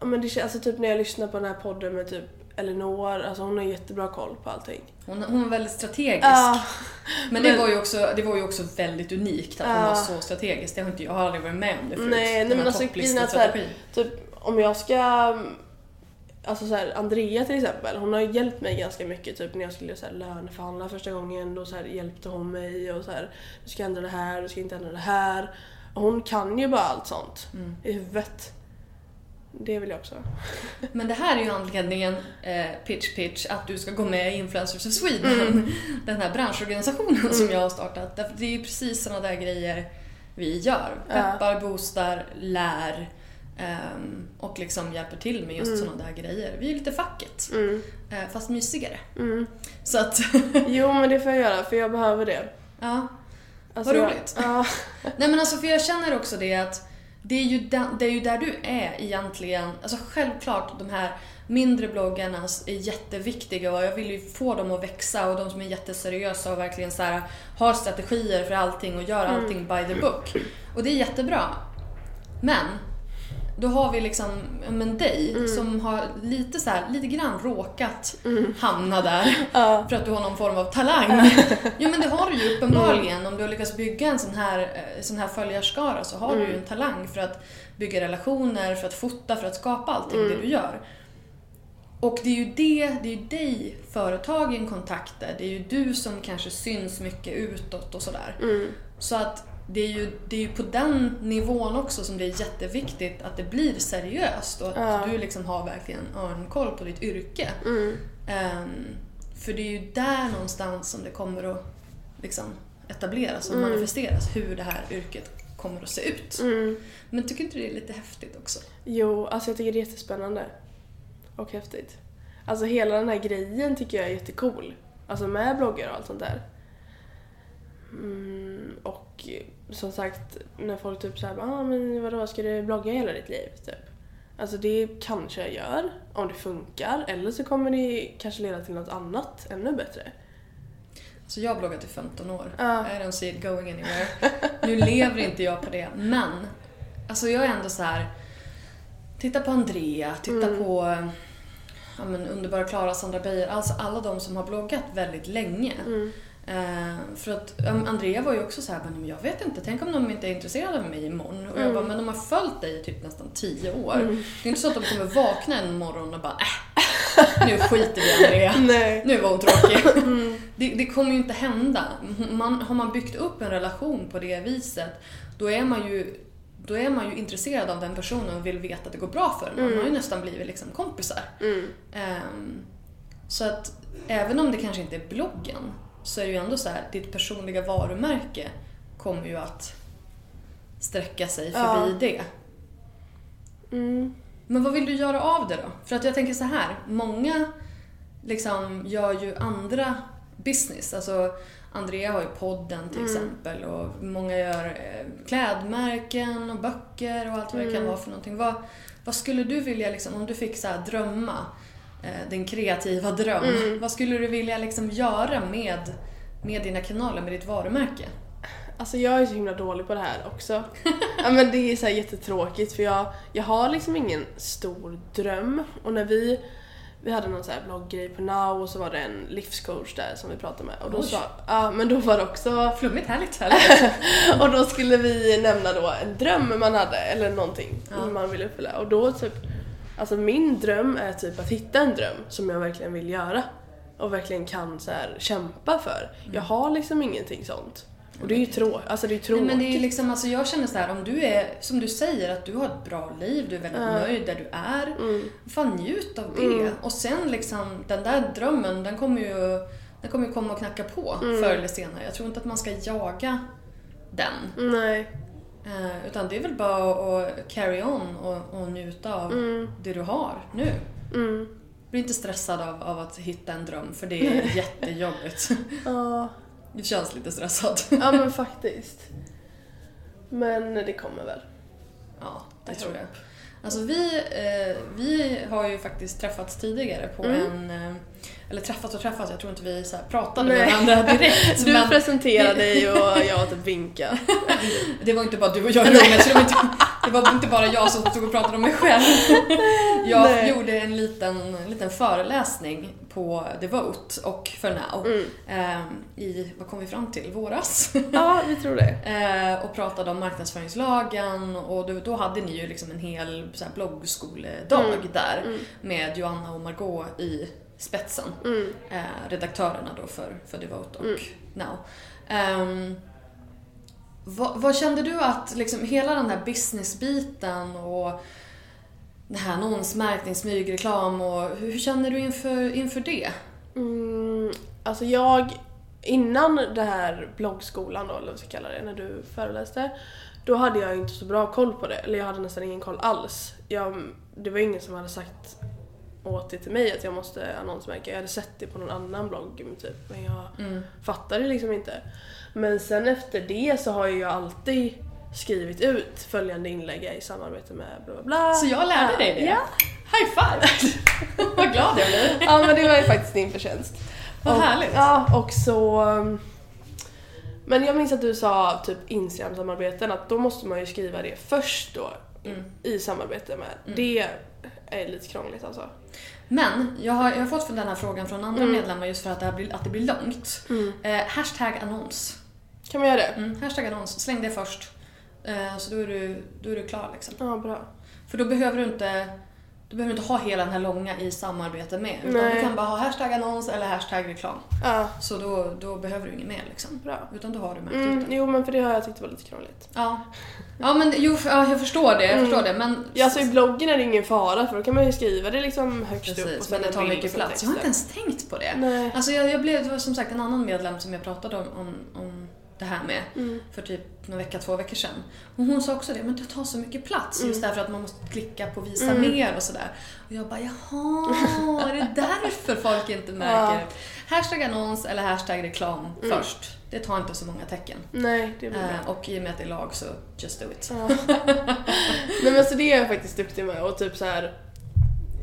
Ja, men det känns, alltså typ när jag lyssnar på den här podden med typ Elinor, alltså hon har jättebra koll på allting. Hon, hon var väldigt strategisk. Ja. Men, det, Men- var ju också, det var ju också väldigt unikt att hon Ja. var så strategisk. Det har inte, jag har aldrig varit med om det förut. Nej, nej men alltså grejen är typ om jag ska Alltså så här, Andrea till exempel, hon har ju hjälpt mig ganska mycket typ när jag skulle så här, löneförhandla första gången. Då så här, hjälpte hon mig och så här, du ska ändra det här, du ska inte ändra det här. Hon kan ju bara allt sånt Mm. i huvudet. Det vill jag också. Men det här är ju anledningen, eh, pitch pitch, att du ska gå med i Influencers of Sweden. Mm. Den här branschorganisationen som jag har startat. Därför det är ju precis sådana där grejer vi gör. Ja. Peppar, boostar, lär ehm, och liksom hjälper till med just Mm. sådana där grejer. Vi är lite facket. Mm. Eh, fast mysigare. Mm. Så att... Jo men det får jag göra för jag behöver det. ja. Alltså, Vad jag- roligt. Ja. Nej men alltså för jag känner också det att det är, ju den, det är ju där du är egentligen. Alltså självklart de här mindre bloggarna är jätteviktiga och jag vill ju få dem att växa och de som är jätteseriösa och verkligen så här, har strategier för allting och gör Mm. allting by the book. Och det är jättebra. Men då har vi liksom men dig Mm. som har lite så här, lite grann råkat hamna där Ja. för att du har någon form av talang. jo men det har du ju uppenbarligen. Mm. Om du har lyckats bygga en sån här, eh, sån här följarskara så har du ju Mm. en talang för att bygga relationer, för att fota, för att skapa allting det Mm. du gör. Och det är ju det, det är ju dig företagen kontaktar. Det är ju du som kanske syns mycket utåt och sådär. Mm. Så att det är, ju, det är ju på den nivån också som det är jätteviktigt att det blir seriöst och att Ja. du liksom har verkligen örnkoll på ditt yrke. Mm. Ehm, för det är ju där någonstans som det kommer att liksom etableras och Mm. manifesteras hur det här yrket kommer att se ut. Mm. Men tycker inte det är lite häftigt också? Jo, alltså jag tycker det är jättespännande. Och häftigt. Alltså hela den här grejen tycker jag är jättecool. Alltså med bloggar och allt sånt där. Mm, och som sagt, när folk typ såhär ah, men vadå, ska du blogga hela ditt liv? Typ. Alltså det kanske jag gör, om det funkar. Eller så kommer det kanske leda till något annat, ännu bättre. Så jag har bloggat i 15 år. Ja. I don't see it going anywhere. Nu lever inte jag på det, men alltså jag är ändå så här. Titta på Andrea, titta Mm. på ja, men, underbara Klara, Sandra Beijer, alltså alla de som har bloggat väldigt länge. Mm. Eh, för att um, Andrea var ju också så här, men jag vet inte, tänk om de inte är intresserade av mig imorgon? Och jag Mm. bara, men de har följt dig i typ nästan 10 år. Mm. Det är inte så att de kommer vakna en morgon och bara, äh, nu skiter vi i Andrea. Nej. Nu var hon tråkig. Mm. Det, det kommer ju inte hända. Man, har man byggt upp en relation på det viset, då är man ju då är man ju intresserad av den personen och vill veta att det går bra för den. Man Mm. har ju nästan blivit liksom kompisar. Ehm, så att även om det kanske inte är bloggen så är det ju ändå så här, ditt personliga varumärke kommer ju att sträcka sig förbi Ja. det. Mm. Men vad vill du göra av det då? För att jag tänker så här, många liksom gör ju andra business. Alltså Andrea har ju podden till Mm. exempel och många gör eh, klädmärken och böcker och allt vad det kan Mm. vara för någonting. Vad, vad skulle du vilja, liksom, om du fick så här drömma, eh, din kreativa dröm, Mm. vad skulle du vilja liksom göra med, med dina kanaler, med ditt varumärke? Alltså jag är så himla dålig på det här också. ja men det är så här jättetråkigt för jag, jag har liksom ingen stor dröm. Och när vi, vi hade någon så här blogggrej på Now och så var det en livscoach där som vi pratade med. Och då Oj. sa, ja men då var det också... Flummigt, härligt, härligt. och då skulle vi nämna då en dröm man hade eller någonting Ja. man ville uppfylla. Och då typ, alltså min dröm är typ att hitta en dröm som jag verkligen vill göra. Och verkligen kan så här kämpa för. Mm. Jag har liksom ingenting sånt. Och det är ju trå- alltså det är Nej, tråkigt. men det är liksom, alltså jag känner så här, om du är, som du säger, att du har ett bra liv, du är väldigt Ja. nöjd där du är. Mm. Fan njut av det. Mm. Och sen liksom, den där drömmen, den kommer ju, den kommer ju komma och knacka på Mm. förr eller senare. Jag tror inte att man ska jaga den. Nej. Eh, utan det är väl bara att carry on och, och njuta av Mm. det du har nu. Mm. Bli inte stressad av, av att hitta en dröm, för det är jättejobbigt. Ja. Det känns lite stressad. ja men faktiskt. Men det kommer väl. Ja, det I tror jag. Alltså vi, eh, vi har ju faktiskt träffats tidigare på Mm. en... Eller träffats och träffats, jag tror inte vi så pratade Nej. med varandra direkt. Du men presenterade dig och jag typ vinkade. det var inte bara du och jag i rummet, så det var, inte, det var inte bara jag som stod och pratade om mig själv. Jag Nej. gjorde en liten, en liten föreläsning på Devote och för Now Mm. eh, i, vad kom vi fram till, våras? Ja, vi tror det. Eh, och pratade om marknadsföringslagen och då, då hade ni ju liksom en hel bloggskoledag Mm. där Mm. med Joanna och Margot i spetsen. Mm. Eh, redaktörerna då för, för Devote och Mm. Now. Ehm, vad, vad kände du att liksom hela den här businessbiten och det här annonsmärkning, smygreklam och hur, hur känner du inför, inför det? Mm, alltså jag, innan det här bloggskolan då, eller vad vi ska kalla det, när du föreläste. Då hade jag inte så bra koll på det, eller jag hade nästan ingen koll alls. Jag, det var ingen som hade sagt åt det till mig att jag måste annonsmärka. Jag hade sett det på någon annan blogg typ, men jag Mm. fattade liksom inte. Men sen efter det så har jag alltid skrivit ut följande inlägg i samarbete med bla bla bla. Så jag lärde dig det? Ja. High five! Vad glad jag blir. ja men det var ju faktiskt din förtjänst. Vad och, härligt. Ja och så... um, Men jag minns att du sa typ Instagram-samarbeten att då måste man ju skriva det först då Mm. i samarbete med. Det är lite krångligt alltså. Men jag har, jag har fått den här frågan från andra Mm. medlemmar just för att det, blir, att det blir långt. Eh, hashtag annons. Kan man göra det? Mm, hashtag annons. Släng det först. Eh, så då är, du, då är du klar liksom. Ja, bra. För då behöver du inte du behöver inte ha hela den här långa i samarbete med. Utan Nej. du kan bara ha hashtag annons eller hashtag reklam. Ja, Så då, då behöver du inget mer liksom. bra. Utan då har du märkt Mm, ut det. jo men för det har jag tyckt var lite krångligt. Ja. Ja men jo, ja, jag förstår det. Jag Mm. förstår det. Men, Ja, alltså i bloggen är det ingen fara för då kan man ju skriva det liksom högst upp och Precis, sen men det tar mycket plats. Jag har inte ens tänkt på det. Nej. Alltså jag, jag blev, det var som sagt en annan medlem som jag pratade om, om, om det här med Mm. för typ någon vecka, två veckor sedan. Och hon sa också det, men det tar så mycket plats Mm. just därför att man måste klicka på visa mer och sådär. Och jag bara, jaha, är det därför folk inte märker? Hashtag annons eller hashtag reklam Mm. först. Det tar inte så många tecken. Nej, det blir bra. Eh, och i och med att det är lag så just do it. Ja. Nej men så det är jag faktiskt duktig med och typ så här.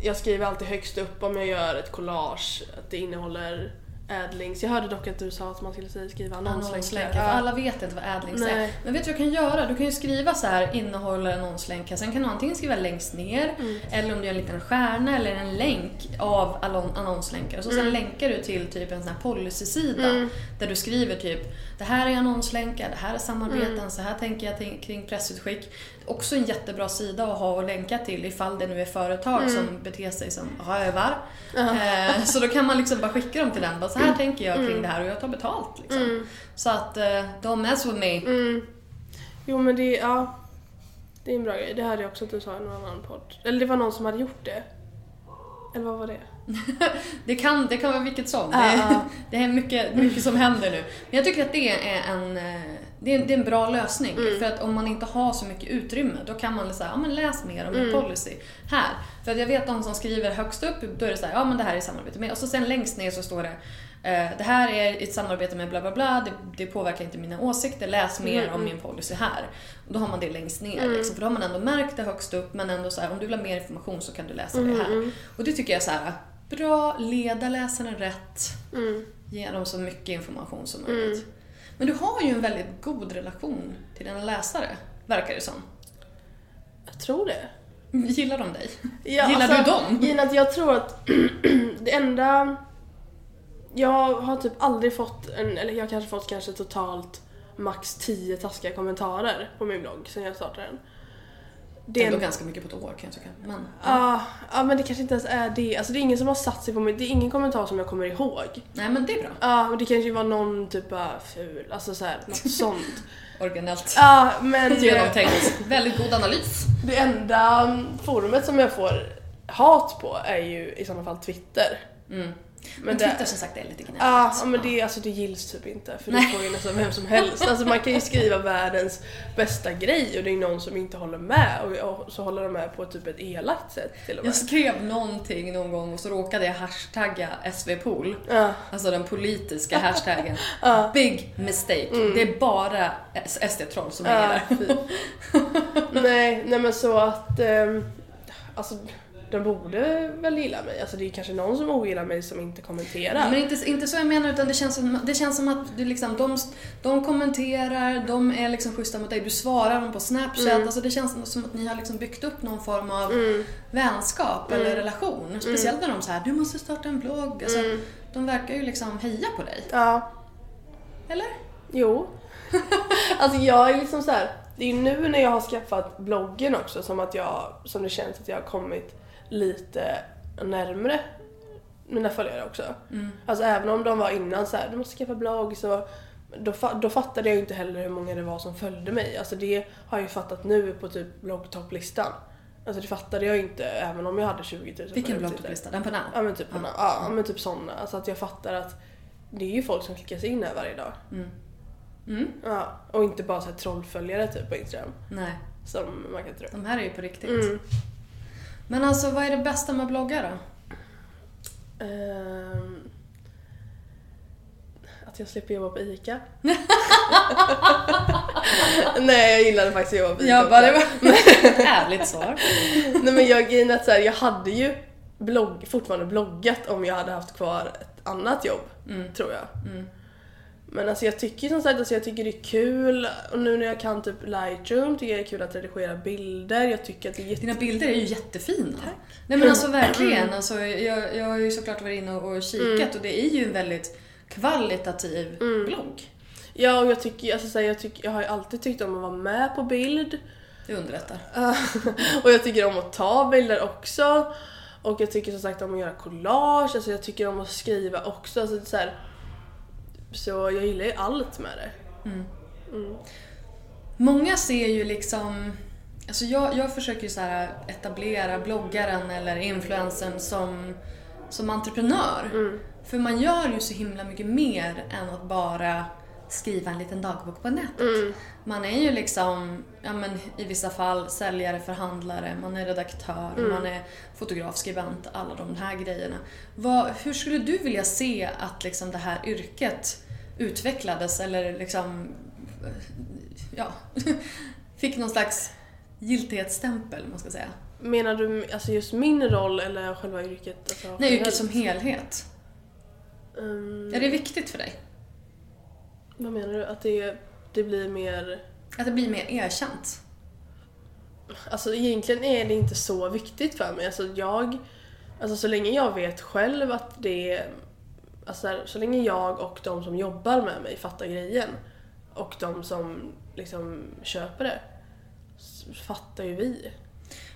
Jag skriver alltid högst upp om jag gör ett collage att det innehåller adlinks. Jag hörde dock att du sa att man skulle skriva annonslänkar. Ja. alla vet inte vad adlinks är. Nej. Men vet du vad du kan göra? Du kan ju skriva så här innehåller annonslänkar. Sen kan du antingen skriva längst ner Mm. eller om du gör en liten stjärna eller en länk av annonslänkar. Och så sen länkar du till typ en sån här policysida Mm. där du skriver typ det här är annonslänkar, det här är samarbeten, Mm. så här tänker jag kring pressutskick. Också en jättebra sida att ha och länka till ifall det nu är företag Mm. som beter sig som rövar. Eh, så då kan man liksom bara skicka dem till den. Bara, så här tänker jag kring det här och jag tar betalt. Liksom. Så att uh, don't mess with me. Mm. Jo men det, ja. Det är en bra grej. Det hörde jag också att du sa i någon annan podd. Eller det var någon som hade gjort det. Eller vad var det? Det kan, det kan vara vilket som. Ja, det, det är mycket, mycket som händer nu. Men jag tycker att det är en, eh, det är, det är en bra lösning. Mm. För att om man inte har så mycket utrymme, då kan man säga, ja men läs mer om Mm. policy här. För att jag vet de som skriver högst upp, då är det så här, ja men det här är samarbete med. Och så sen längst ner så står det, eh, det här är ett samarbete med bla bla bla, det, det påverkar inte mina åsikter, läs mer Mm, om min policy här. Då har man det längst ner, liksom, för då har man ändå märkt det högst upp, men ändå så här, om du vill ha mer information så kan du läsa Mm, det här. Och det tycker jag är så här, bra, leda läsaren rätt, Mm. ge dem så mycket information som möjligt. Men du har ju en väldigt god relation till dina läsare, verkar det som. Jag tror det. Gillar de dig? Ja, Gillar alltså, du dem? Att jag tror att det enda... Jag har typ aldrig fått en, eller jag har kanske fått kanske totalt max 10 taskiga kommentarer på min blogg sen jag startade den. Det är ändå ganska mycket på ett år kan jag tycka. Men, Ja, ja men det kanske inte ens är det. Alltså det är ingen som har satt sig på mig, det är ingen kommentar som jag kommer ihåg. nej men det är bra. Ja, men det kanske var någon typ bara ful, alltså såhär, något sånt. Originellt. Ja, men Genomtänkt. Väldigt god analys. det enda forumet som jag får hat på är ju i sådana fall Twitter. Mm. Men, Men det- Twitter som sagt är lite gnälligt. Ja, ja, men det, alltså, det gills typ inte för det får ju nästan vem som helst. Alltså man kan ju skriva världens bästa grej och det är någon som inte håller med och, och så håller de med på typ ett elakt sätt till och med. Jag skrev någonting någon gång och så råkade jag hashtagga SVPol. Ja. Alltså den politiska hashtaggen. Big mistake. Det är bara SD-troll som hänger Mm. Ja, där. nej, nej men så att ehm, alltså de borde väl gilla mig. Alltså det är kanske någon som ogillar mig som inte kommenterar. Men inte, inte så jag menar utan det känns som, det känns som att du liksom, de, de kommenterar, de är liksom schyssta mot dig, du svarar dem på snapchat. Mm. Alltså det känns som att ni har liksom byggt upp någon form av vänskap eller Mm. relation. Speciellt när de säger du måste starta en blogg. Alltså, Mm. De verkar ju liksom heja på dig. Ja, Eller? jo. alltså jag är liksom så här. det är ju nu när jag har skaffat bloggen också som att jag, som det känns att jag har kommit lite närmre mina följare också. Alltså även om de var innan så här, du måste skaffa blogg så då, då fattade jag ju inte heller hur många det var som följde mig. Alltså det har jag ju fattat nu på typ bloggtopplistan. Alltså det fattade jag inte även om jag hade 20 000 på Vilken den blogg tiden. du listade? Den på Now? Ja men typ, ja. Ja, men typ sådana. Alltså att jag fattar att det är ju folk som klickar sig in här varje dag. Mm. Ja, och inte bara så trollföljare typ på Instagram. Nej, Som man kan tro. de här är ju på riktigt. Mm. Men alltså vad är det bästa med bloggar då? Ehm, att jag slipper jobba på ICA. Nej jag gillade faktiskt att jobba på ICA Jag bara, det var ärligt svar. Nej men jag grejen att så här, jag hade ju blogg, fortfarande bloggat om jag hade haft kvar ett annat jobb. Mm. Tror jag. Men alltså jag tycker som sagt alltså jag tycker det är kul och nu när jag kan typ Lightroom tycker jag det är kul att redigera bilder. Jag tycker att det är jätte... Dina bilder är ju jättefina. Nej men alltså verkligen. Alltså, jag, jag har ju såklart varit inne och, kikat och det är ju en väldigt kvalitativ blogg. Ja och jag tycker, alltså så här, jag, tycker, jag har ju alltid tyckt om att vara med på bild. Det underlättar. och jag tycker om att ta bilder också. Och jag tycker som sagt om att göra collage, alltså jag tycker om att skriva också. Alltså, så, här, så jag gillar ju allt med det. Många ser ju liksom... Alltså jag, jag försöker ju så etablera bloggaren eller influencern som, som entreprenör. För man gör ju så himla mycket mer än att bara skriva en liten dagbok på nätet. Man är ju liksom, ja men i vissa fall säljare, förhandlare, man är redaktör, man är fotograf, skribent, alla de här grejerna. Vad, hur skulle du vilja se att liksom det här yrket utvecklades eller liksom ja, fick någon slags giltighetsstämpel, man ska säga. Menar du alltså just min roll eller själva yrket? Alltså, Nej, yrket som helhet. Ehm, Är det viktigt för dig? Vad menar du? Att det, det blir mer... Att det blir mer erkänt? Alltså egentligen är det inte så viktigt för mig. Alltså jag... Alltså så länge jag vet själv att det. Alltså så här, så länge jag och de som jobbar med mig fattar grejen och de som liksom köper det fattar ju vi.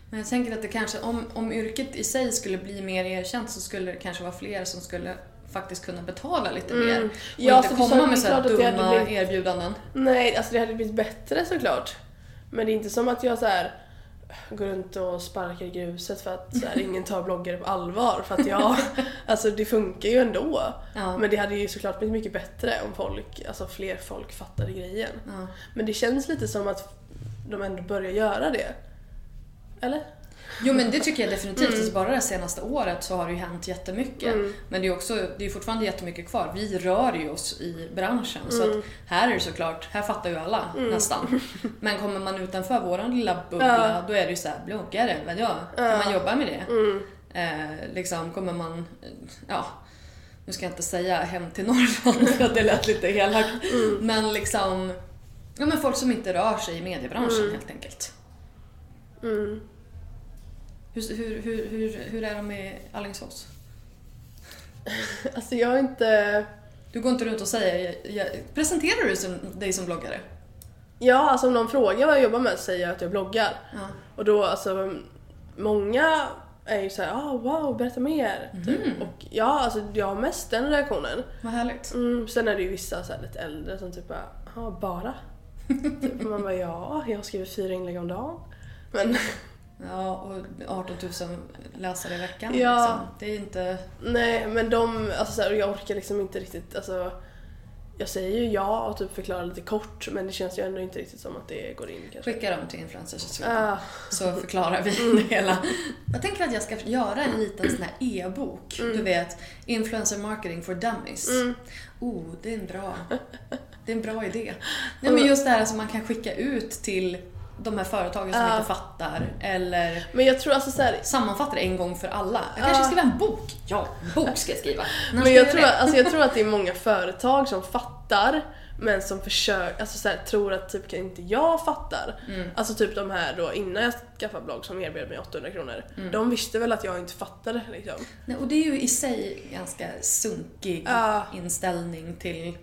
Men jag tänker att det kanske, om, om yrket i sig skulle bli mer erkänt så skulle det kanske vara fler som skulle faktiskt kunna betala lite mer. Och Ja, inte komma så med så dumma blivit- erbjudanden. Nej, alltså det hade blivit bättre såklart. Men det är inte som att jag så här går runt och sparkar i gruset för att så här, ingen tar bloggare på allvar. För att jag, alltså det funkar ju ändå. Ja. Men det hade ju såklart blivit mycket bättre om folk, alltså fler folk fattade grejen. Ja. Men det känns lite som att de ändå börjar göra det. Eller? Jo men det tycker jag definitivt. Mm. Alltså, bara det senaste året så har det ju hänt jättemycket. Men det är också, det är fortfarande jättemycket kvar. Vi rör ju oss i branschen. Så Mm. att här är det såklart, här fattar ju alla nästan. Men kommer man utanför våran lilla bubbla då är det ju såhär, bloggare, vadå? Kan man jobba med det? Mm. Eh, liksom kommer man, eh, ja, nu ska jag inte säga hem till Norrland för att det lät lite elakt. Mm. Men liksom, ja men folk som inte rör sig i mediebranschen helt enkelt. Mm. Hur, hur, hur, hur, hur är de i Alingsås? Alltså jag har inte... Du går inte runt och säger, jag, jag, presenterar du som, dig som bloggare? Ja, alltså om någon frågar vad jag jobbar med säger jag att jag bloggar. Ja. Och då alltså, många är ju såhär ah, wow, berätta mer. Typ. Och ja, alltså jag har mest den reaktionen. Vad härligt. Mm, sen är det ju vissa så här, lite äldre som typ bara, ja bara? typ, man bara ja, jag har skrivit fyra inlägg om dagen. Men Ja, och 18 000 läsare i veckan. Ja. Liksom. Det är inte... nej, men de, alltså så här, jag orkar liksom inte riktigt, alltså jag säger ju ja och typ förklarar lite kort men det känns ju ändå inte riktigt som att det går in kanske. Skicka dem till Influencers. Ah, Så förklarar vi det hela. Jag tänker att jag ska göra en liten sån här e-bok. Du vet, Influencer Marketing for Dummies. Oh, det är en bra, det är en bra idé. Nej men just det här som man kan skicka ut till de här företagen som Ja. inte fattar. Eller men jag tror alltså så här, sammanfatta det en gång för alla. Jag kanske Ja. skriver en bok. Ja, en bok ska jag skriva. När Men jag göra tror, alltså jag tror att det är många företag som fattar men som försöker, alltså så här, tror att typ inte jag fattar. Mm. Alltså typ de här då innan jag skaffade blogg som erbjöd mig 800 kronor. Mm. De visste väl att jag inte fattade liksom. Nej, och det är ju i sig ganska sunkig Ja. inställning till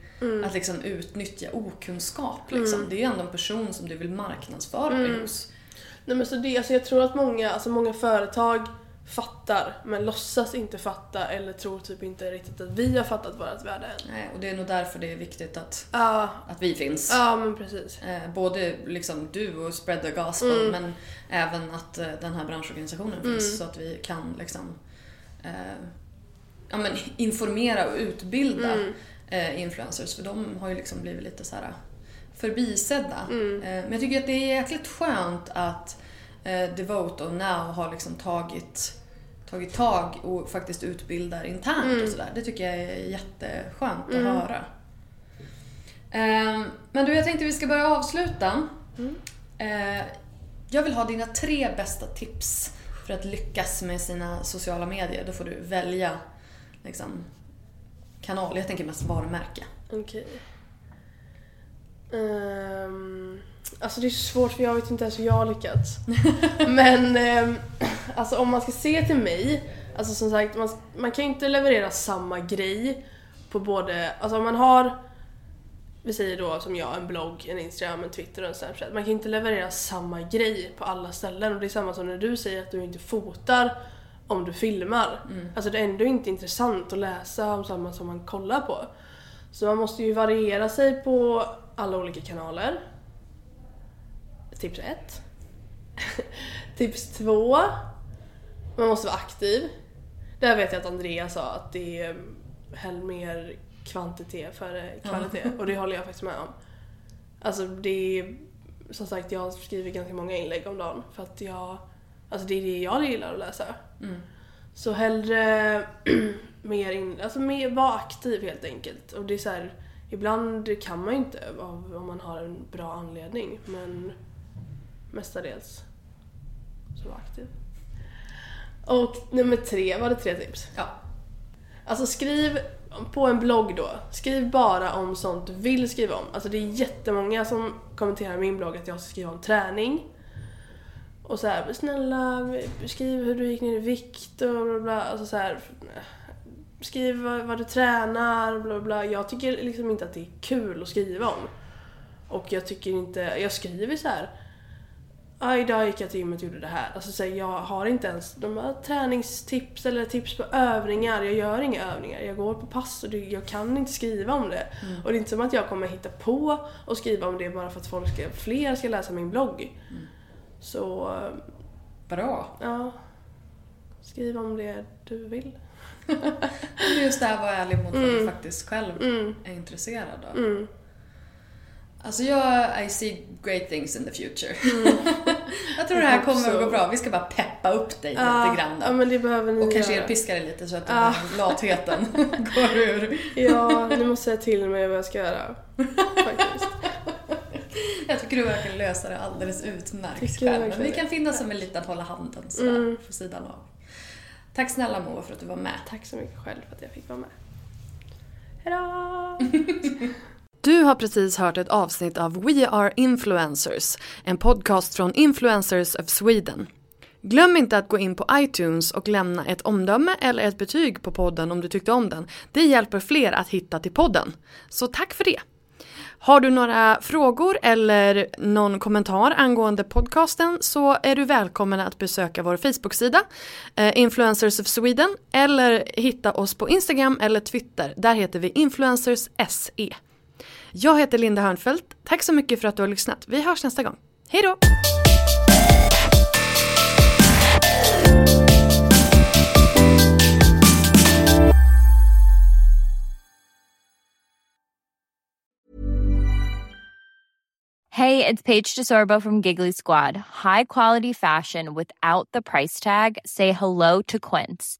att liksom utnyttja okunskap. Liksom. Det är ju ändå en person som du vill marknadsföra dig hos. Nej men så det, alltså jag tror att många, alltså många företag fattar men låtsas inte fatta eller tror typ inte riktigt att vi har fattat vårt värde än. Nej, och det är nog därför det är viktigt att, Ja, att vi finns. ja men precis. Eh, både liksom du och spread the gospel Mm. men även att eh, den här branschorganisationen finns så att vi kan liksom eh, ja, men informera och utbilda Mm. eh, influencers för de har ju liksom blivit lite så här förbisedda. Mm. Eh, men jag tycker att det är jäkligt skönt att eh, Devote och Now har liksom tagit tagit tag och faktiskt utbildar internt Mm. och sådär. Det tycker jag är jätteskönt att höra. Ehm, Men du, jag tänkte vi ska börja avsluta. Eh, Jag vill ha dina tre bästa tips för att lyckas med sina sociala medier. Då får du välja liksom, kanal. Jag tänker mest varumärke. Okej. Ehm, alltså det är svårt för jag vet inte ens hur jag har lyckats. Men ehm, alltså om man ska se till mig, alltså som sagt man, man kan ju inte leverera samma grej på både, alltså om man har vi säger då som jag, en blogg, en Instagram, en Twitter och en Snapchat. Man kan inte leverera samma grej på alla ställen och det är samma som när du säger att du inte fotar om du filmar. Alltså det är ändå inte intressant att läsa om samma som man kollar på. Så man måste ju variera sig på alla olika kanaler. Tips ett. Tips två. Man måste vara aktiv. Där vet jag att Andreas sa att det är häll mer kvantitet före kvalitet och det håller jag faktiskt med om. Alltså det är som sagt jag skriver ganska många inlägg om dagen för att jag Alltså det är det jag gillar att läsa. Så hellre mer in, alltså mer, var aktiv helt enkelt. Och det är så här, ibland kan man ju inte av- om man har en bra anledning men mestadels så var aktiv. Och nummer tre, var det tre tips? Ja. Alltså skriv på en blogg då, skriv bara om sånt du vill skriva om. Alltså det är jättemånga som kommenterar min blogg att jag ska skriva om träning. Och så här, snälla skriv hur du gick ner i vikt och bla bla. Alltså så här, skriv vad, vad du tränar bla bla. Jag tycker liksom inte att det är kul att skriva om. Och jag tycker inte, jag skriver så här. Ja, idag gick jag till gymmet och gjorde det här. Alltså, så här, jag har inte ens de här träningstips eller tips på övningar. Jag gör inga övningar. Jag går på pass och det, jag kan inte skriva om det. Och det är inte som att jag kommer hitta på och skriva om det bara för att folk ska, fler ska läsa min blogg. Så, eh, Bra. ja. Skriv om det du vill. Just det här vara ärlig mot vad du faktiskt själv Mm. är intresserad av. Mm. Alltså jag, I see great things in the future. jag tror det här kommer att gå bra. Vi ska bara peppa upp dig Ja, lite grann då. ja men det behöver ni Och kanske göra. piska dig lite så att Ja. den här latheten går ur. Ja, ni måste säga till mig vad jag ska göra. Faktiskt. Jag tycker du verkar lösa det alldeles utmärkt själv. Men vi kan finnas som en liten hålla handen sådär Mm. på sidan av. Tack snälla Moa för att du var med. Tack så mycket själv för att jag fick vara med. Hejdå! Du har precis hört ett avsnitt av We Are Influencers, en podcast från Influencers of Sweden. Glöm inte att gå in på iTunes och lämna ett omdöme eller ett betyg på podden om du tyckte om den. Det hjälper fler att hitta till podden. Så tack för det! Har du några frågor eller någon kommentar angående podcasten så är du välkommen att besöka vår Facebook-sida eh, Influencers of Sweden eller hitta oss på Instagram eller Twitter. Där heter vi Influencers SE. Jag heter Linda Hörnfeldt. Tack så mycket för att du har lyssnat. Vi hörs nästa gång. Hej då! Hej, det är Paige DeSorbo från Giggly Squad. High quality fashion without the price tag. Say hello to Quince.